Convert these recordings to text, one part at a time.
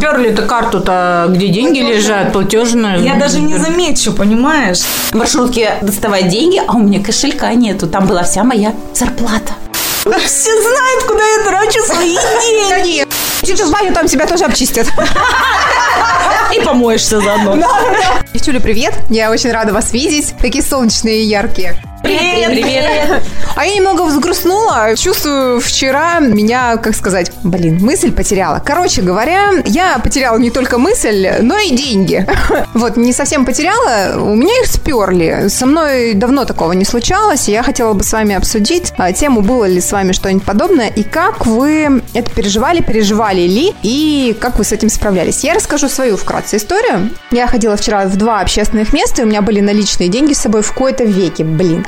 Перли эту карту-то, где деньги лежат, платежную. Я даже не замечу, понимаешь? В маршрутке доставать деньги, а у меня кошелька нету. Там была вся моя зарплата. Все знают, куда я трачу свои деньги. Сейчас в баню там тебя тоже обчистят. И помоешься заодно. Девчуля, привет. Я очень рада вас видеть. Такие солнечные и яркие. Привет, привет. А я немного взгрустнула. Чувствую, вчера меня, как сказать, блин, мысль потеряла. Короче говоря, я потеряла не только мысль, но и деньги. Вот, не совсем потеряла, у меня их сперли. Со мной давно такого не случалось. и Я хотела бы с вами обсудить а, тему, было ли с вами что-нибудь подобное, и как вы это переживали, переживали ли, и как вы с этим справлялись. Я расскажу свою вкратце историю. Я ходила вчера в два общественных места, и у меня были наличные деньги с собой в кои-то веке, блин.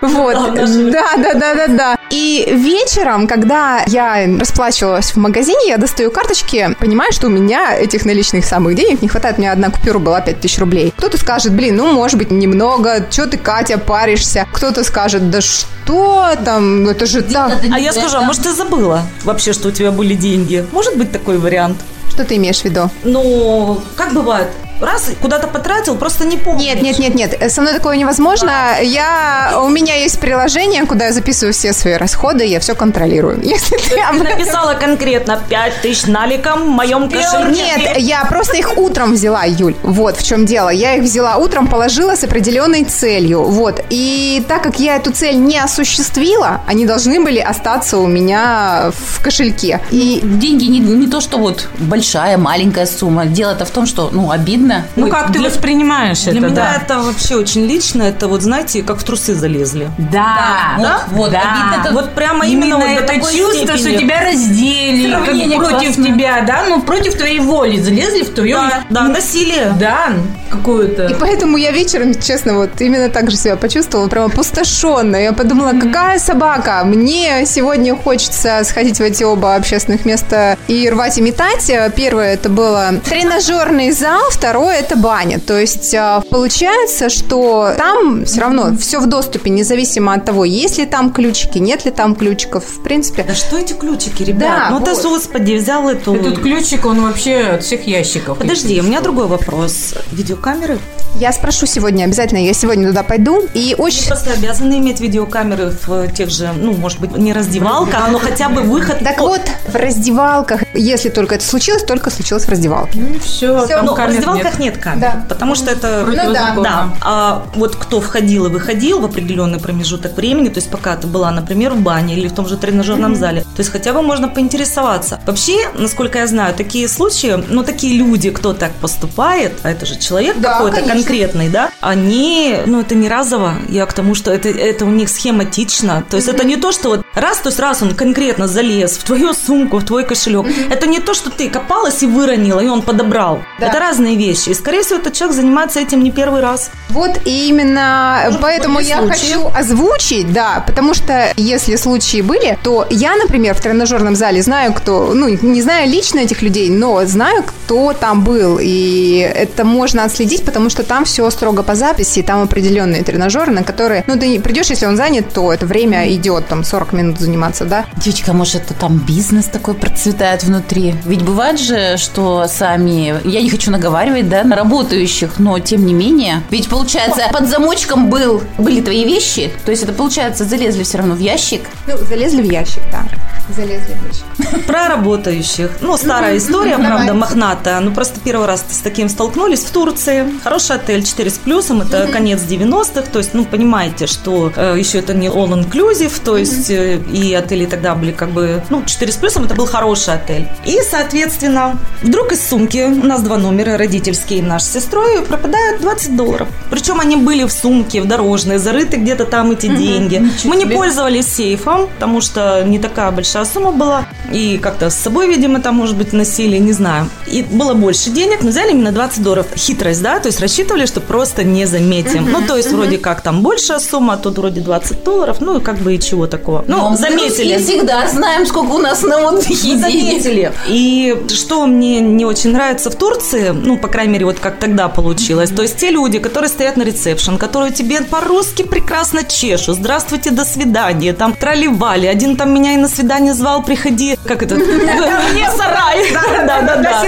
Вот. Да, да, да, да, да. И вечером, когда я расплачивалась в магазине, я достаю карточки, понимаю, что у меня этих наличных самых денег не хватает. У меня одна купюра была 5000 рублей. Кто-то скажет, блин, ну, может быть, немного. Что ты, Катя, паришься? Кто-то скажет, да что там, это же так. А я скажу, а может, ты забыла вообще, что у тебя были деньги? Может быть такой вариант? Что ты имеешь в виду? Ну, как бывает? Раз куда-то потратил, просто не помню. Нет, нет, нет, нет. Со мной такое невозможно. Я, у меня есть приложение, куда я записываю все свои расходы, я все контролирую. Если ты об этом- Написала конкретно 5 тысяч наликом в моем кошельке. Нет, я просто их утром взяла, Юль. Вот в чем дело. Я их взяла утром, положила с определенной целью. Вот. И так как я эту цель не осуществила, они должны были остаться у меня в кошельке. И Деньги не, не то, что вот большая, маленькая сумма. Дело-то в том, что, ну, обидно. Ну, Ой, как ты для- воспринимаешь Для это, меня да? это вообще очень лично. Это вот, знаете, как в трусы залезли. Да, Да? вот, вот, Да. обидно. Вот прямо именно, Именно вот это чувство, степени. что тебя раздели, Сравнение как против классное. тебя, да, ну против твоей воли залезли в твою, Да, да, насилие. да, какую-то. И поэтому я вечером, честно, вот именно так же себя почувствовала, прямо опустошенно. Я подумала, какая собака? Мне сегодня хочется сходить в эти оба общественных места и рвать и метать. Первое это было тренажерный зал, второе это баня. То есть а, получается, что там все равно все в доступе, независимо от того, есть ли там ключики, нет ли там ключиков. В принципе, Да что эти ключики, ребят? Да, ну ты, вот. господи, взял эту... Этот ключик, он вообще от всех ящиков. Подожди, у меня другой вопрос. Видеокамеры? я спрошу сегодня обязательно, я сегодня туда пойду. И очень... Просто обязаны иметь видеокамеры в тех же, ну, может быть, не раздевалках, но хотя бы выход. Так вот, в раздевалках, если только это случилось, только случилось в раздевалке. Ну, все, Всё, там Но в раздевалках нет. камер, Да. потому что это... Ну да. Да, а вот кто входил и выходил в определенный промежуток времени, то есть пока ты была, например, в бане или в том же тренажерном зале, то есть хотя бы можно поинтересоваться. Вообще, насколько я знаю, такие случаи, ну, такие люди, кто так поступает, а это же человек Да, какой-то конечно. конкретный, да, они, ну, это не разово, я к тому, что это, это у них схематично, то есть это не то, что вот раз, то есть раз он конкретно залез в твою сумку, в твой кошелек, это не то, что ты копалась и выронила, и он подобрал. Да. Это разные вещи. И, скорее всего, этот человек занимается этим не первый раз. Вот и именно Может, поэтому я случаи? хочу озвучить, да, потому что если случаи были, то я, например, в тренажерном зале знаю, кто, ну, не знаю лично этих людей, но знаю, кто там был, и это можно отследить, потому что там все строго по записи, там определенные тренажеры, на которые, ну, ты не придешь, если он занят, то это время идет, там, 40 минут заниматься, да? Девочка, может, это там бизнес такой процветает внутри? Ведь бывает же, что сами, я не хочу наговаривать, да, на работающих, но тем не менее, ведь получается, под замочком был, были твои вещи, то есть это получается, залезли все равно в ящик. Ну, залезли в ящик, да. Залезли в ящик. Про работающих. Ну, старая история, правда, мохнатая. Ну, просто первый раз с таким столкнулись в Турции. Хороший отель 4 с плюсом, это конец 90-х. То есть, ну, понимаете, что э, еще это не all inclusive, то есть э, и отели тогда были как бы, ну, 4 с плюсом, это был хороший отель. И, соответственно, вдруг из сумки, у нас два номера, родительские и наш с сестрой, пропадают 20 долларов. Причем они были в сумке, в дорожной, зарыты где-то там эти деньги. Мы не пользовались сейфом, потому что не такая большая сумма была. И как-то с собой, видимо, там, может быть, носили, не знаю. И было больше денег, но взяли именно 20 долларов. Хитрость, да? То есть рассчитывали, что просто не заметим. Ну, то есть вроде как там большая сумма, а тут вроде 20 долларов. Ну, и как бы и чего такого. Ну, мы заметили. русские всегда знаем, сколько у нас на отдыхе Мы денег. заметили. И что мне не очень нравится в Турции, ну, по крайней мере, вот как тогда получилось, то есть те люди, которые стоят на ресепшн, которые тебе по-русски прекрасно чешут, здравствуйте, до свидания, там тролливали, один там меня и на свидание звал, приходи, как это? Сарай. Да, да, да.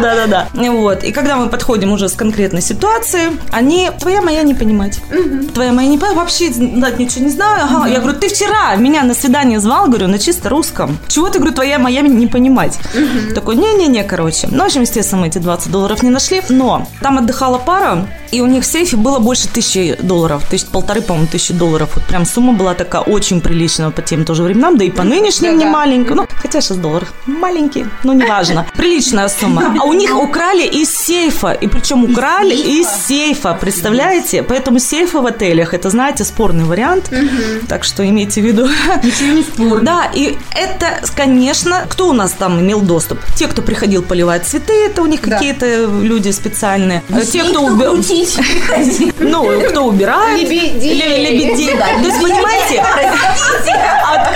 Да, да, да. Вот. И когда мы подходим уже с конкретной ситуации, они, твоя моя не понимать. Твоя моя не понимать, вообще ничего не знаю. Я говорю, ты вчера меня на свидание звал, говорю, на чисто русском. Чего ты, говорю, твоя моя не понимать? Такой, не-не-не, короче. Ну, в общем, естественно, мы эти 20 долларов не нашли, но там отдыхала пара, и у них в сейфе было больше тысячи долларов, тысяч, полторы, по-моему, тысячи долларов. Вот прям сумма была такая очень приличная по тем тоже временам, да и по нынешним не маленькая. Ну, хотя сейчас доллар маленький, но неважно. Приличная сумма. А у них украли из сейфа, и причем украли из сейфа, представляете? Поэтому сейфы в отелях, это, знаете, спорный вариант. Так что имейте в виду. Ничего не спорно. Да, и это, конечно, кто у нас там имел доступ? Те, кто приходил поливать цветы, это у них какие-то люди специальные. Те, кто Ну, кто убирает. Лебедей. Ле- лебедей. Да, То есть, понимаете,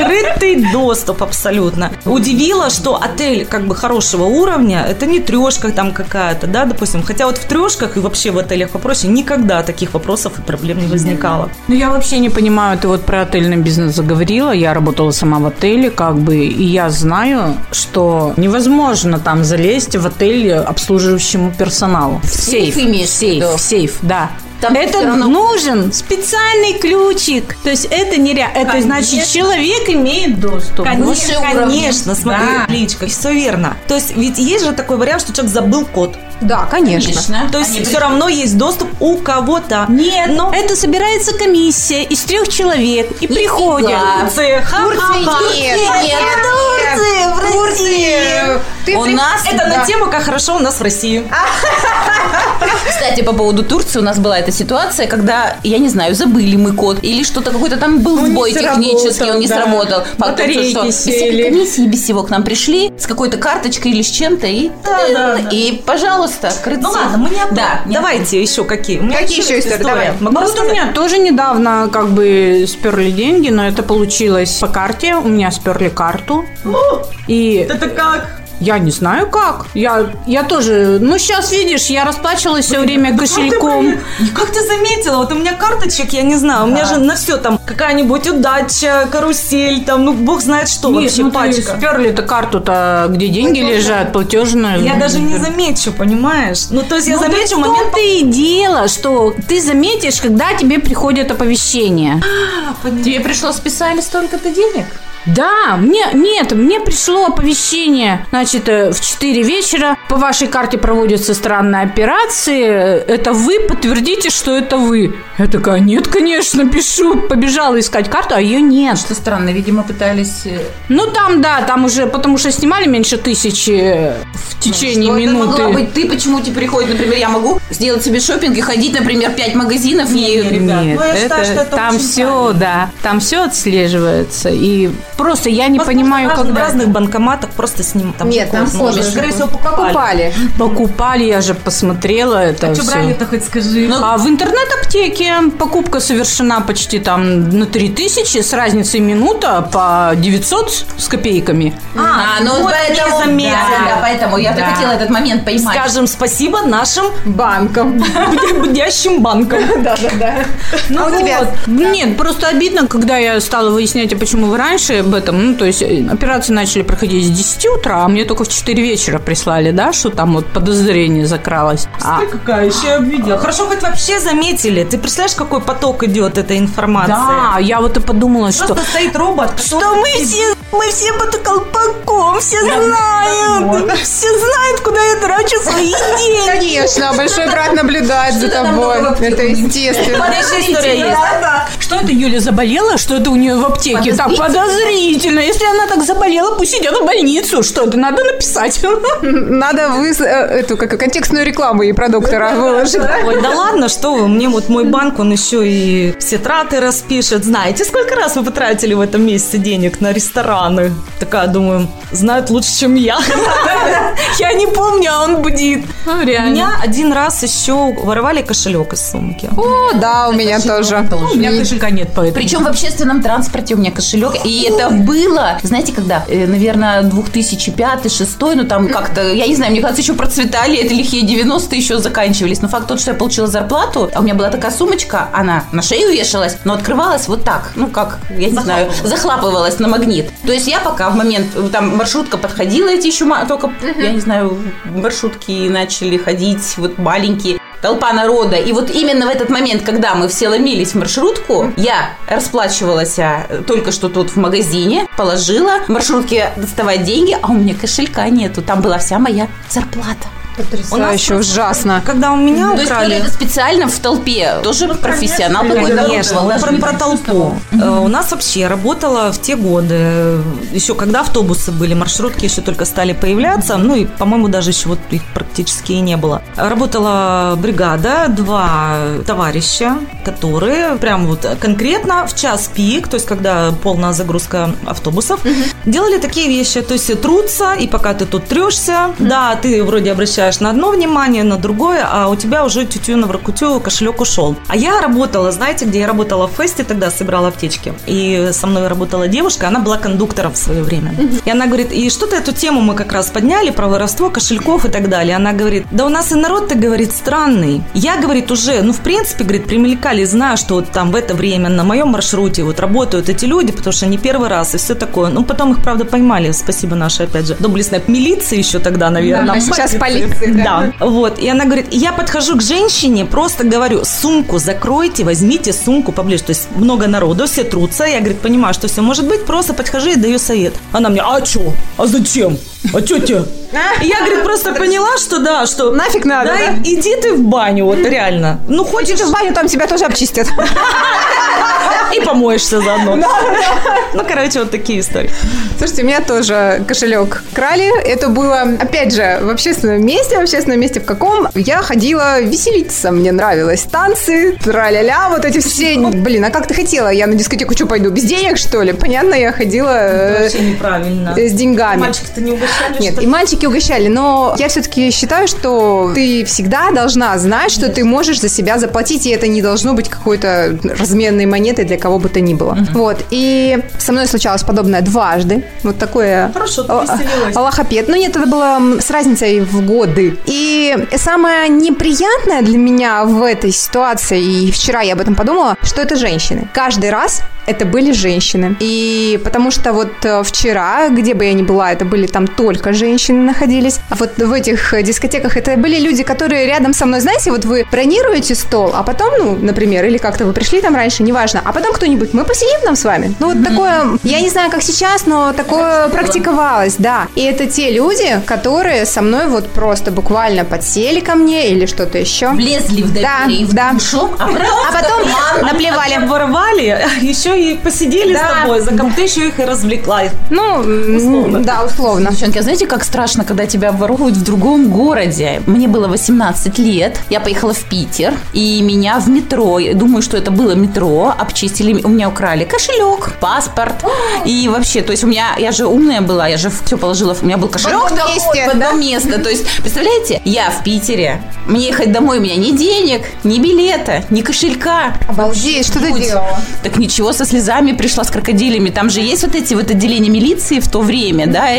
открытый доступ абсолютно. Удивило, что отель как бы хорошего уровня, это не трешка там какая-то, да, допустим. Хотя вот в трешках и вообще в отелях попроще никогда таких вопросов и проблем не возникало. Ну, я вообще не понимаю, ты вот про отельный бизнес заговорила. Я работала сама в отеле, как бы, и я знаю, что невозможно там залезть в отель обслуживающему персоналу. В сейф сейф. имеешь сейф, сейф, да. Там это равно- нужен специальный ключик. То есть это нереально. Это значит, человек имеет доступ. Выше уровня. конечно, смотри, Да. личка, все верно. То есть ведь есть же такой вариант, что человек забыл код. Да, конечно. Конечно. То есть Они все равно есть доступ у кого-то. Нет, но это собирается комиссия из трех человек и приходят. Турция, ха-ха-ха. Нет, Нет. Турция, в России. Ты У при- нас Это Да. на тему, как хорошо у нас в России. Кстати, по поводу Турции у нас была эта ситуация, когда, я не знаю, забыли мы код, или что-то какой-то там был Он сбой технический, сработал, он не да. сработал. Батарейки что без всякой сели. комиссии, без всего к нам пришли, с какой-то карточкой или с чем-то, и, да, да. и пожалуйста, открыть Ну ладно, мы не об Да, этом. не об Давайте еще какие. Какие еще истории? Давай. Ну, вот у меня тоже недавно как бы сперли деньги, но это получилось по карте. У меня сперли карту. И Это как? Я не знаю как. Я, я тоже... Ну, сейчас, видишь, я расплачивалась все время кошельком. И Как ты заметила? Вот у меня карточек, я не знаю, у меня же на все там какая-нибудь удача, карусель, там, ну, бог знает что Нет, вообще, ну, ты пачка. сперли-то карту-то, где деньги лежат, платежную. Я даже не замечу, понимаешь? Ну, то есть я Ну, замечу в момент... том-то и дело, что ты заметишь, когда тебе приходит оповещение. Тебе пришло списали столько-то денег? Да, мне нет, мне пришло оповещение, значит, э, в 4 вечера по вашей карте проводятся странные операции. Это вы подтвердите, что это вы. Я такая, нет, конечно, пишу. Побежала искать карту, а ее нет. Что странно, видимо, пытались... э, Ну там, да, там уже, потому что снимали меньше тысячи в течение Что это минуты. могла быть ты, почему тебе приходит, например, я могу сделать себе шопинг и ходить, например, 5 магазинов и... ребят, Нет, ну, я считаю, это, что это там все, правильно. да, там все отслеживается. И просто я не Возможно, понимаю, когда в разных банкоматах просто с ним там Нет, там Скорее всего, покупали. покупали. я же посмотрела это А что всё. брали-то хоть скажи? Ну, А в интернет-аптеке покупка совершена почти там на 3000 с разницей минута по 900 с копейками. А, ну вот поэтому... не заметила. Да, да, поэтому я Да. хотела этот момент поймать. Скажем спасибо нашим Банком. будящим банкам. Да-да-да. Ну А у тебя? вот. Нет, просто обидно, когда я стала выяснять, а почему вы раньше об этом, ну, то есть э, операции начали проходить с 10 утра, а мне только в 4 вечера прислали, да, что там вот подозрение закралось. А, какая еще обидела. Хорошо, хоть вообще заметили. Ты представляешь, какой поток идет этой информации? да, я вот и подумала, что... Просто стоит робот, Что мы все, мы все под колпаком, все знают, все знают, куда я трачу свои деньги. Конечно, большой брат наблюдает за тобой. Это естественно. Вот еще история есть. Что это Юля заболела? Что это у нее в аптеке? Так Подозрительно. Если она так заболела, пусть идет в больницу. Что это надо написать? Надо вы э, эту как контекстную рекламу ей про доктора выложить. Ой, да ладно, что вы, мне вот мой банк, он еще и все траты распишет. Знаете, сколько раз вы потратили в этом месяце денег на рестораны? Такая, думаю, знают лучше, чем я. Я не помню, а он бдит. Ну, У реально. меня один раз еще воровали кошелек из сумки. О, да, у меня тоже. Ну, У меня кошелька нет, поэтому. Причем в общественном транспорте у меня кошелек. И это было, знаете, когда, Э, наверное, 2005-2006, ну там как-то, я не знаю, мне кажется, еще процветали, это лихие 90-е еще заканчивались. Но факт тот, что я получила зарплату, а у меня была такая сумочка, она на шею вешалась, но открывалась вот так, ну как, я не знаю, захлапывалась на магнит. То есть я пока в момент, там маршрутка подходила, эти еще только, я не знаю, маршрутки начали ходить, вот маленькие, толпа народа. И вот именно в этот момент, когда мы все ломились в маршрутку, я расплачивалась а, только что тут в магазине, положила маршрутке доставать деньги, а у меня кошелька нету. Там была вся моя зарплата. Потрясающе, ужасно. Когда у меня То есть украли... это специально в толпе, тоже профессионал такой Конечно, дорогой. про, про толпу. Э, У нас вообще работала в те годы, еще когда автобусы были, маршрутки еще только стали появляться, ну и, по-моему, даже еще вот их практически и не было. Работала бригада, два товарища, которые прям вот конкретно в час пик, то есть когда полная загрузка автобусов, делали такие вещи, то есть трутся, и пока ты тут трешься, да, ты вроде обращаешь на одно внимание, на другое, а у тебя уже тютю на воркутю кошелек ушел. А я работала, знаете, где я работала в фесте, тогда собирала аптечки. И со мной работала девушка, она была кондуктором в свое время. И она говорит, и что-то эту тему мы как раз подняли, про воровство кошельков и так далее. Она говорит, да у нас и народ-то, говорит, странный. Я, говорит, уже, ну, в принципе, говорит, примелькали, знаю, что вот там в это время на моем маршруте вот работают эти люди, потому что они первый раз и все такое. Ну, потом их, правда, поймали, спасибо нашей, опять же, доблестной милиции еще тогда, наверное. А сейчас полиция. Да. Вот. И она говорит, я подхожу к женщине, просто говорю, сумку закройте, возьмите сумку поближе. То есть много народу, все трутся. Я, говорит, понимаю, что все может быть, просто подхожу и даю совет. Она мне, а что? А зачем? А тебе? И я, говорит, просто поняла, что да, что... Нафиг надо, Да, да? иди ты в баню, вот реально. Ну, хочешь... В баню, там тебя тоже обчистят. И помоешься заодно. Ну, короче, вот такие истории. Слушайте, у меня тоже кошелек крали. Это было, опять же, в общественном месте. В общественном месте в каком? Я ходила веселиться. Мне нравилось. Танцы, тра-ля-ля, вот эти все. Блин, а как ты хотела? Я на дискотеку что, пойду? Без денег, что ли? Понятно, я ходила э, Вообще неправильно. с деньгами. Мальчики-то не угощали, Нет, что и мальчики угощали, но я все-таки считаю, что ты всегда должна знать, что ты можешь за себя заплатить, и это не должно быть какой-то разменной монетой для кого бы то ни было. Вот. И со мной случалось подобное дважды. Вот такое... Хорошо, ты. Аллахапет. Ну нет, это было с разницей в годы. И самое неприятное для меня в этой ситуации, и вчера я об этом подумала, что это женщины. Каждый раз это были женщины. И потому что вот э, вчера, где бы я ни была, это были там только женщины находились. А вот в этих э, дискотеках это были люди, которые рядом со мной, знаете, вот вы бронируете стол, а потом, ну, например, или как-то вы пришли там раньше, неважно, а потом кто-нибудь, мы посидим там с вами. Ну, вот такое, я не знаю, как сейчас, но такое практиковалось, да. И это те люди, которые со мной вот просто буквально подсели ко мне или что-то еще. Влезли в Да, доверие, в да. душок, а потом, А потом наплевали. Оборвали, еще и посидели Да. с тобой, за ком ты еще их и развлекла. Ну, Условно. да, условно. Девчонки, а знаете, как страшно, когда тебя воруют в другом городе? Мне было 18 лет, я поехала в Питер, и меня в метро, думаю, что это было метро, обчистили, у меня украли кошелек, паспорт, и вообще, то есть у меня, я же умная была, я же все положила, в- у меня был кошелек одном такой, месте, в одном месте, то есть, представляете, я в Питере, мне ехать домой, у меня ни денег, ни билета, ни кошелька, Обалдеть, что ты делала? так ничего, со слезами пришла с крокодилями. Там же есть вот эти вот отделения милиции в то время, да,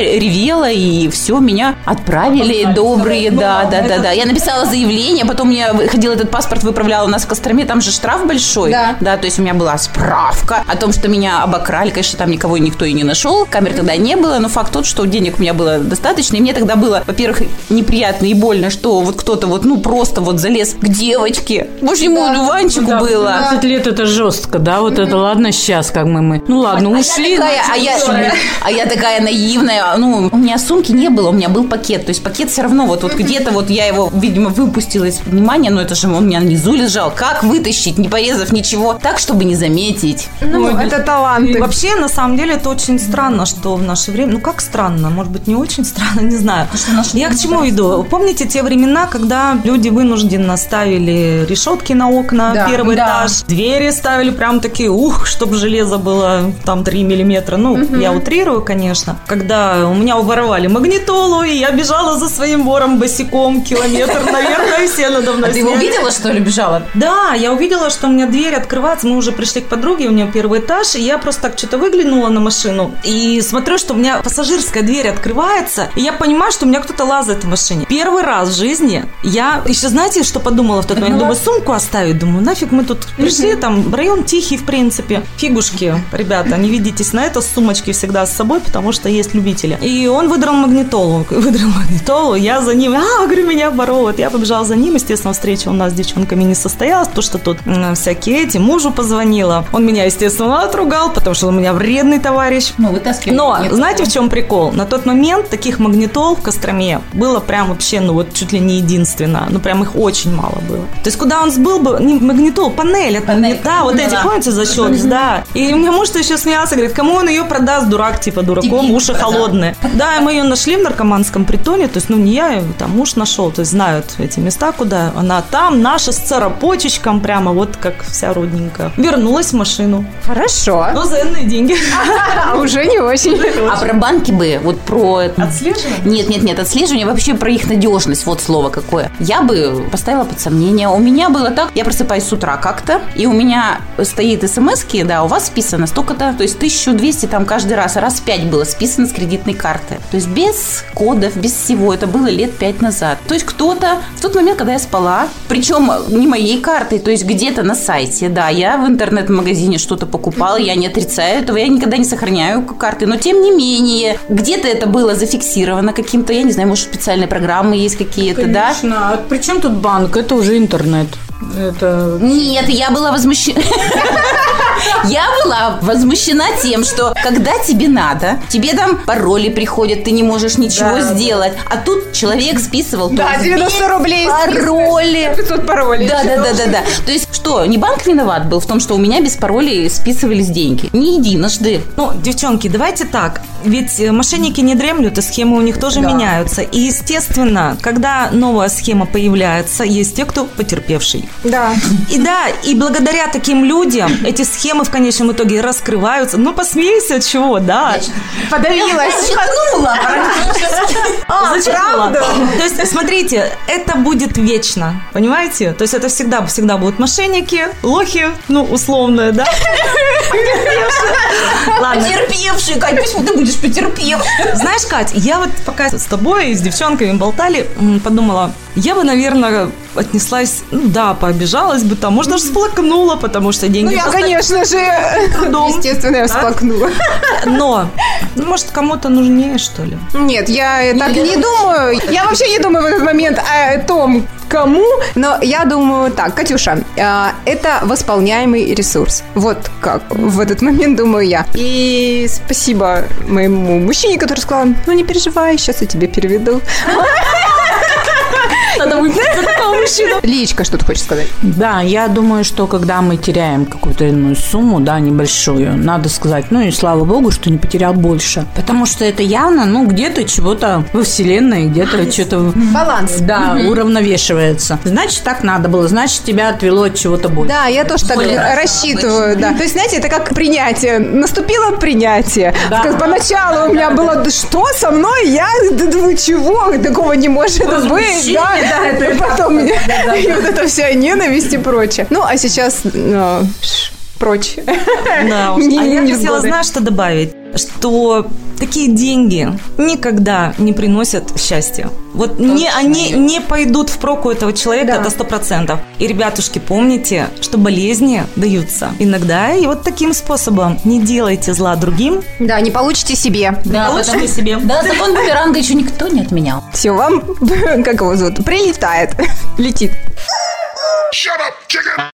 ревела, и все, меня отправили добрые, да, да, да, да. Я написала заявление, потом мне ходил этот паспорт, выправляла у нас в Костроме, там же штраф большой. Да. Да, то есть у меня была справка о том, что меня обокрали. Конечно, там никого и никто и не нашел. Камер тогда не было, но факт тот, что денег у меня было достаточно. И мне тогда было, во-первых, неприятно и больно, что вот кто-то вот, ну, просто вот залез к девочке. Может, ему дуванчику Да, было. 15 лет это жестко, да, вот это ладно сейчас, как мы мы. Ну ладно, ушли. Я такая, а, я, а я такая наивная. Ну, у меня сумки не было, у меня был пакет. То есть пакет все равно вот, вот где-то вот я его, видимо, выпустила из внимания, но это же он у меня внизу лежал. Как вытащить, не порезав ничего, так, чтобы не заметить? Ну, это таланты. Вообще, на самом деле, это очень странно, что в наше время... Ну, как странно? Может быть, не очень странно, не знаю. Я к чему иду? Помните те времена, когда люди вынужденно ставили решетки на окна, Да, первый да. этаж, двери ставили прям такие, ух, чтобы железо было там 3 миллиметра. Ну, я утрирую, конечно. Когда у меня воровали магнитолу, и я бежала за своим вором босиком километр, наверное, все надо мной А ты его увидела, что ли, бежала? Да, я увидела, что у меня дверь открывается. Мы уже пришли к подруге, у нее первый этаж, и я просто так что-то выглянула на машину и смотрю, что у меня пассажирская дверь открывается, и я понимаю, что у меня кто-то лазает в машине. Первый раз в жизни я еще, знаете, что подумала в тот момент? Думаю, сумку оставить. Думаю, нафиг мы тут пришли, там район тихий, в принципе. Фигушки, ребята, не ведитесь на это, сумочки всегда с собой, потому что есть любители. И он выдрал магнитолу. Выдрал магнитолу, я за ним, а, говорю, меня воруют. Я побежала за ним, естественно, встреча у нас с девчонками не состоялась, потому что тут всякие эти, мужу позвонила. Он меня, естественно, отругал, потому что он у меня вредный товарищ. Ну, вытаскивай. Но, знаете, в чем прикол? На тот момент таких магнитол в Костроме было прям вообще, ну вот чуть ли не единственно. Ну, прям их очень мало было. То есть, куда он сбыл бы, не магнитол, панель от Панель. магнит- Да, вот Ну эти, помните, защелки, да. И у меня муж еще смеялся, говорит, кому он ее продаст, дурак, типа, дураком, уши холодные. Да, и мы ее нашли в наркоманском притоне, то есть, ну, не я, там муж нашел, то есть, знают эти места, куда она там, наша с царапочечком прямо, вот как вся родненькая. Вернулась в машину. Хорошо. Но за энные деньги. А уже не очень. А про банки бы, вот про... Отслеживание? Нет, нет, нет, отслеживание вообще про их надежность, вот слово какое. Я бы поставила под сомнение. У меня было так, я просыпаюсь с утра как-то, и у меня стоит смс да, у вас списано столько-то, то есть 1200 там каждый раз, раз пять было списано с кредитной карты. То есть без кодов, без всего, это было лет пять назад. То есть кто-то в тот момент, когда я спала, причем не моей картой, то есть где-то на сайте, да, я в интернет-магазине что-то покупала, я не отрицаю этого, я никогда не сохраняю карты, но тем не менее, где-то это было зафиксировано каким-то, я не знаю, может, специальные программы есть какие-то, да? Конечно. А при чем тут банк? Это уже интернет. Это... Нет, я была возмущена. Я была возмущена тем, что когда тебе надо, тебе там пароли приходят, ты не можешь ничего сделать. А тут человек списывал Да, то есть 90 без рублей. Пароли. 500 паролей. Да, да, да, да, да. То есть что, не банк виноват был в том, что у меня без паролей списывались деньги? Не единожды. Ну, девчонки, давайте так. Ведь э, мошенники не дремлют, и схемы у них тоже Да. меняются. И, естественно, когда новая схема появляется, есть те, кто потерпевший. Да. И да, и благодаря таким людям эти схемы в конечном итоге раскрываются. Ну, посмейся, от чего, да. Подавилась. Чихнула А, Зачем? То есть, смотрите, это будет вечно, понимаете? То есть это всегда, всегда будут мошенники, лохи, ну, условно, да? Ладно, Потерпевший, Кать, почему ты будешь потерпев? Знаешь, Кать, я вот пока с тобой и с девчонками болтали, подумала, я бы, наверное, отнеслась, ну да, пообижалась бы там, может, даже сплакнула, потому что деньги... Ну, я, конечно же, трудом. естественно, я Да? всплакнула. Но, ну, может, кому-то нужнее, что ли? Нет, я так не думаю. Я вообще не думаю в этот момент о том, кому. Но я думаю так, Катюша, а, это восполняемый ресурс. Вот как в этот момент думаю я. И спасибо моему мужчине, который сказал, ну не переживай, сейчас я тебе переведу. Надо выпить мужчину. Личка что-то хочет сказать. Да, я думаю, что когда мы теряем какую-то иную сумму, да, небольшую, надо сказать, ну и слава богу, что не потерял больше. Потому что это явно, ну, где-то чего-то во вселенной, где-то что-то... Баланс. Да, уравновешивается. Значит, так надо было. Значит, тебя отвело от чего-то больше. Да, я тоже так Более рассчитываю, да. То есть, знаете, это как принятие. Наступило принятие. Да. Поначалу у меня было, да что со мной? Я, да вы чего? Такого не может быть, да. да, это- потом, и вот это вся ненависть и прочее. Ну, а сейчас, ну, прочь. Да, а я хотела, знаешь, что добавить? Что такие деньги никогда не приносят счастья. Вот не, они не пойдут в проку этого человека, Да. это сто процентов. И, ребятушки, помните, что болезни даются иногда, и вот таким способом не делайте зла другим, Да, не получите себе. Да, Получите потому- себе. Да, закон бумеранга еще никто не отменял. Все, вам, как его зовут, прилетает, летит. Shut up, chicken!